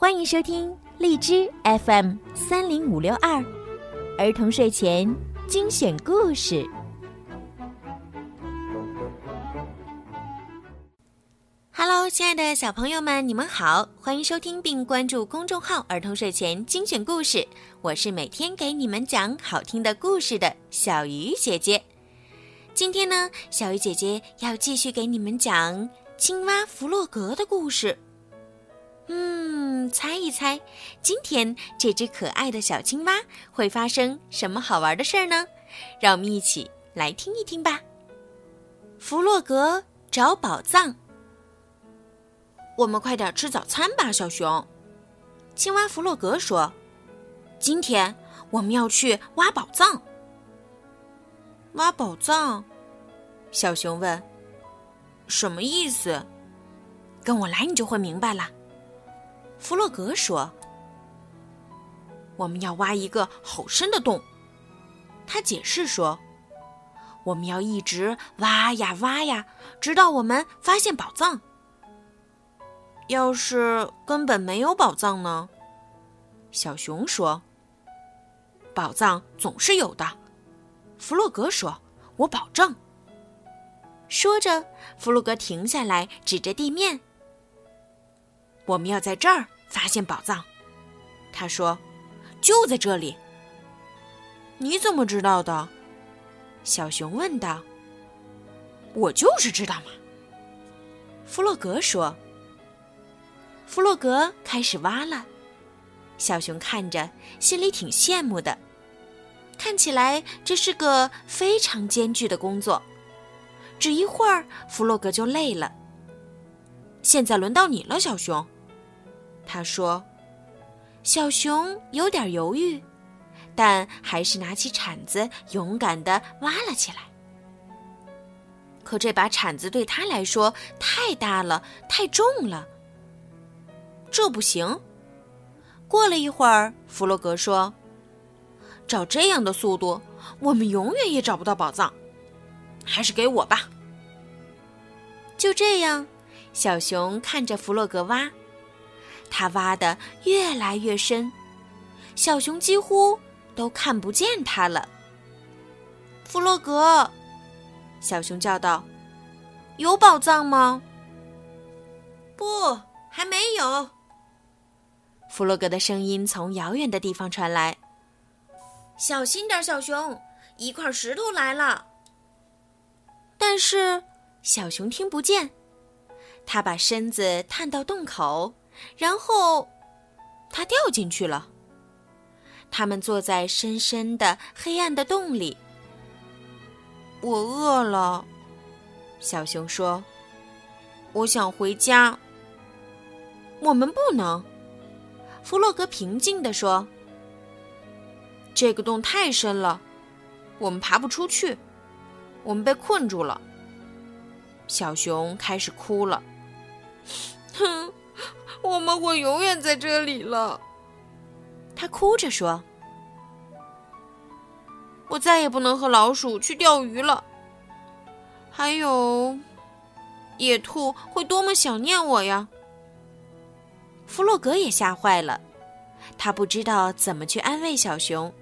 欢迎收听荔枝 FM 三零五六二儿童睡前精选故事。Hello，亲爱的小朋友们，你们好，欢迎收听并关注公众号“儿童睡前精选故事”。我是每天给你们讲好听的故事的小鱼姐姐。今天呢，小鱼姐姐要继续给你们讲青蛙弗洛格的故事。猜一猜，今天这只可爱的小青蛙会发生什么好玩的事儿呢？让我们一起来听一听吧。弗洛格找宝藏。我们快点吃早餐吧，小熊。青蛙弗洛格说：“今天我们要去挖宝藏。”挖宝藏？小熊问：“什么意思？”跟我来，你就会明白了。弗洛格说：“我们要挖一个好深的洞。”他解释说：“我们要一直挖呀挖呀，直到我们发现宝藏。要是根本没有宝藏呢？”小熊说：“宝藏总是有的。”弗洛格说：“我保证。”说着，弗洛格停下来，指着地面。我们要在这儿发现宝藏，他说：“就在这里。”你怎么知道的？小熊问道。“我就是知道嘛。”弗洛格说。弗洛格开始挖了，小熊看着心里挺羡慕的，看起来这是个非常艰巨的工作。只一会儿，弗洛格就累了。现在轮到你了，小熊。他说：“小熊有点犹豫，但还是拿起铲子，勇敢地挖了起来。可这把铲子对他来说太大了，太重了。这不行。”过了一会儿，弗洛格说：“照这样的速度，我们永远也找不到宝藏。还是给我吧。”就这样，小熊看着弗洛格挖。他挖的越来越深，小熊几乎都看不见它了。弗洛格，小熊叫道：“有宝藏吗？”“不，还没有。”弗洛格的声音从遥远的地方传来。“小心点，小熊，一块石头来了。”但是小熊听不见，他把身子探到洞口。然后，他掉进去了。他们坐在深深的黑暗的洞里。我饿了，小熊说：“我想回家。”我们不能，弗洛格平静地说：“这个洞太深了，我们爬不出去，我们被困住了。”小熊开始哭了。哼。我们会永远在这里了，他哭着说：“我再也不能和老鼠去钓鱼了。还有，野兔会多么想念我呀！”弗洛格也吓坏了，他不知道怎么去安慰小熊。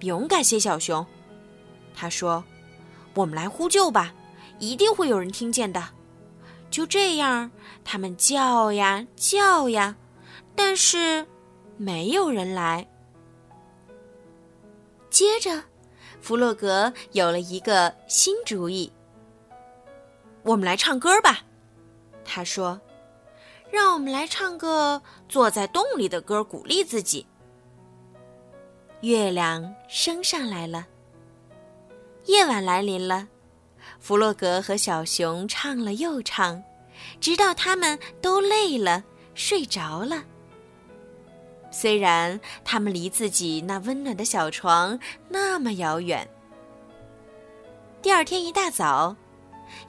勇敢些，小熊，他说：“我们来呼救吧，一定会有人听见的。”就这样，他们叫呀叫呀，但是没有人来。接着，弗洛格有了一个新主意：“我们来唱歌吧。”他说：“让我们来唱个坐在洞里的歌，鼓励自己。”月亮升上来了，夜晚来临了。弗洛格和小熊唱了又唱，直到他们都累了，睡着了。虽然他们离自己那温暖的小床那么遥远。第二天一大早，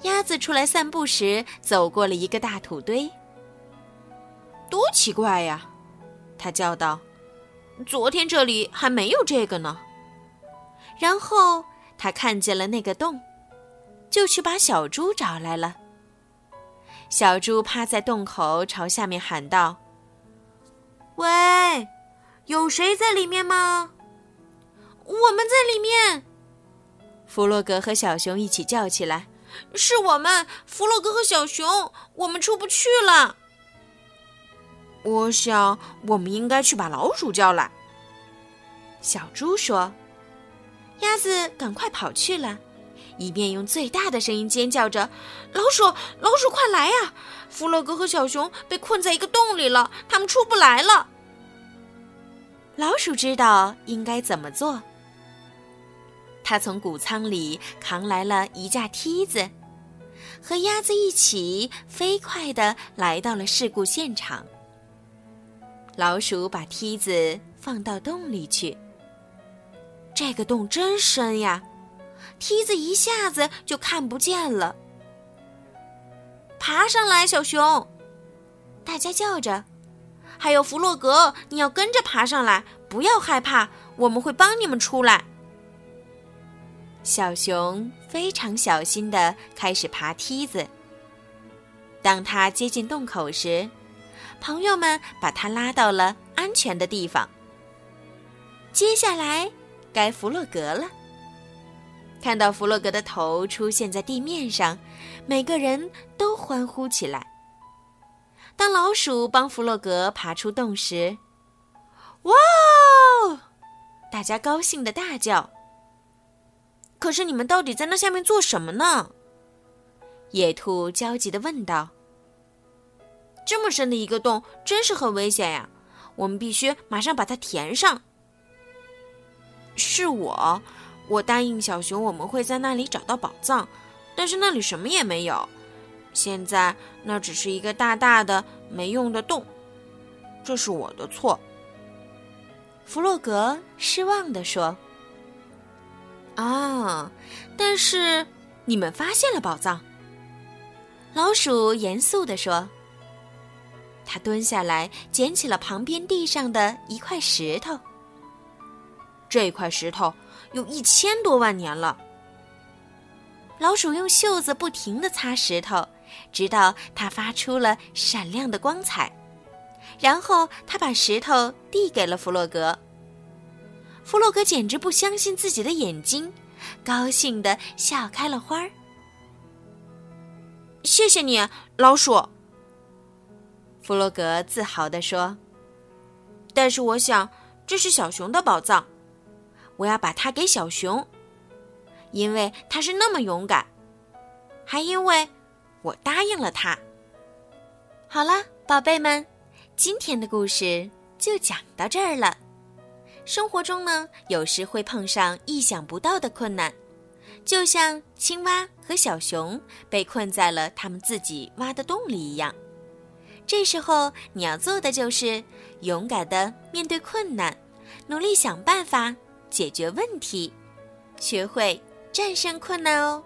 鸭子出来散步时，走过了一个大土堆。多奇怪呀！他叫道：“昨天这里还没有这个呢。”然后他看见了那个洞。就去把小猪找来了。小猪趴在洞口，朝下面喊道：“喂，有谁在里面吗？我们在里面。弗洛格和小熊一起叫起来：“是我们，弗洛格和小熊，我们出不去了。”我想，我们应该去把老鼠叫来。小猪说：“鸭子，赶快跑去了，一面用最大的声音尖叫着：‘老鼠，老鼠，快来呀！弗洛格和小熊被困在一个洞里了，他们出不来了。’老鼠知道应该怎么做。他从谷仓里扛来了一架梯子，和鸭子一起飞快地来到了事故现场。老鼠把梯子放到洞里去。这个洞真深呀，梯子一下子就看不见了。爬上来，小熊！大家叫着。还有弗洛格，你要跟着爬上来，不要害怕，我们会帮你们出来。小熊非常小心的开始爬梯子。当他接近洞口时，朋友们把他拉到了安全的地方。接下来该弗洛格了。看到弗洛格的头出现在地面上，每个人都欢呼起来。当老鼠帮弗洛格爬出洞时，哇！大家高兴的大叫。可是你们到底在那下面做什么呢？野兔焦急的问道。这么深的一个洞，真是很危险呀！我们必须马上把它填上。是我，我答应小熊，我们会在那里找到宝藏，但是那里什么也没有。现在那只是一个大大的没用的洞，这是我的错。弗洛格失望地说：“啊，但是你们发现了宝藏。”老鼠严肃地说。他蹲下来，捡起了旁边地上的一块石头。这块石头有一千多万年了。老鼠用袖子不停地擦石头，直到它发出了闪亮的光彩。然后他把石头递给了弗洛格。弗洛格简直不相信自己的眼睛，高兴地笑开了花儿。谢谢你，老鼠。弗洛格自豪地说：“但是我想，这是小熊的宝藏，我要把它给小熊，因为它是那么勇敢，还因为我答应了他。”好了，宝贝们，今天的故事就讲到这儿了。生活中呢，有时会碰上意想不到的困难，就像青蛙和小熊被困在了他们自己挖的洞里一样。这时候你要做的就是勇敢的面对困难，努力想办法解决问题，学会战胜困难哦。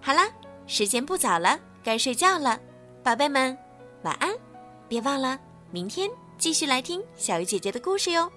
好了，时间不早了，该睡觉了，宝贝们，晚安！别忘了明天继续来听小鱼姐姐的故事哟。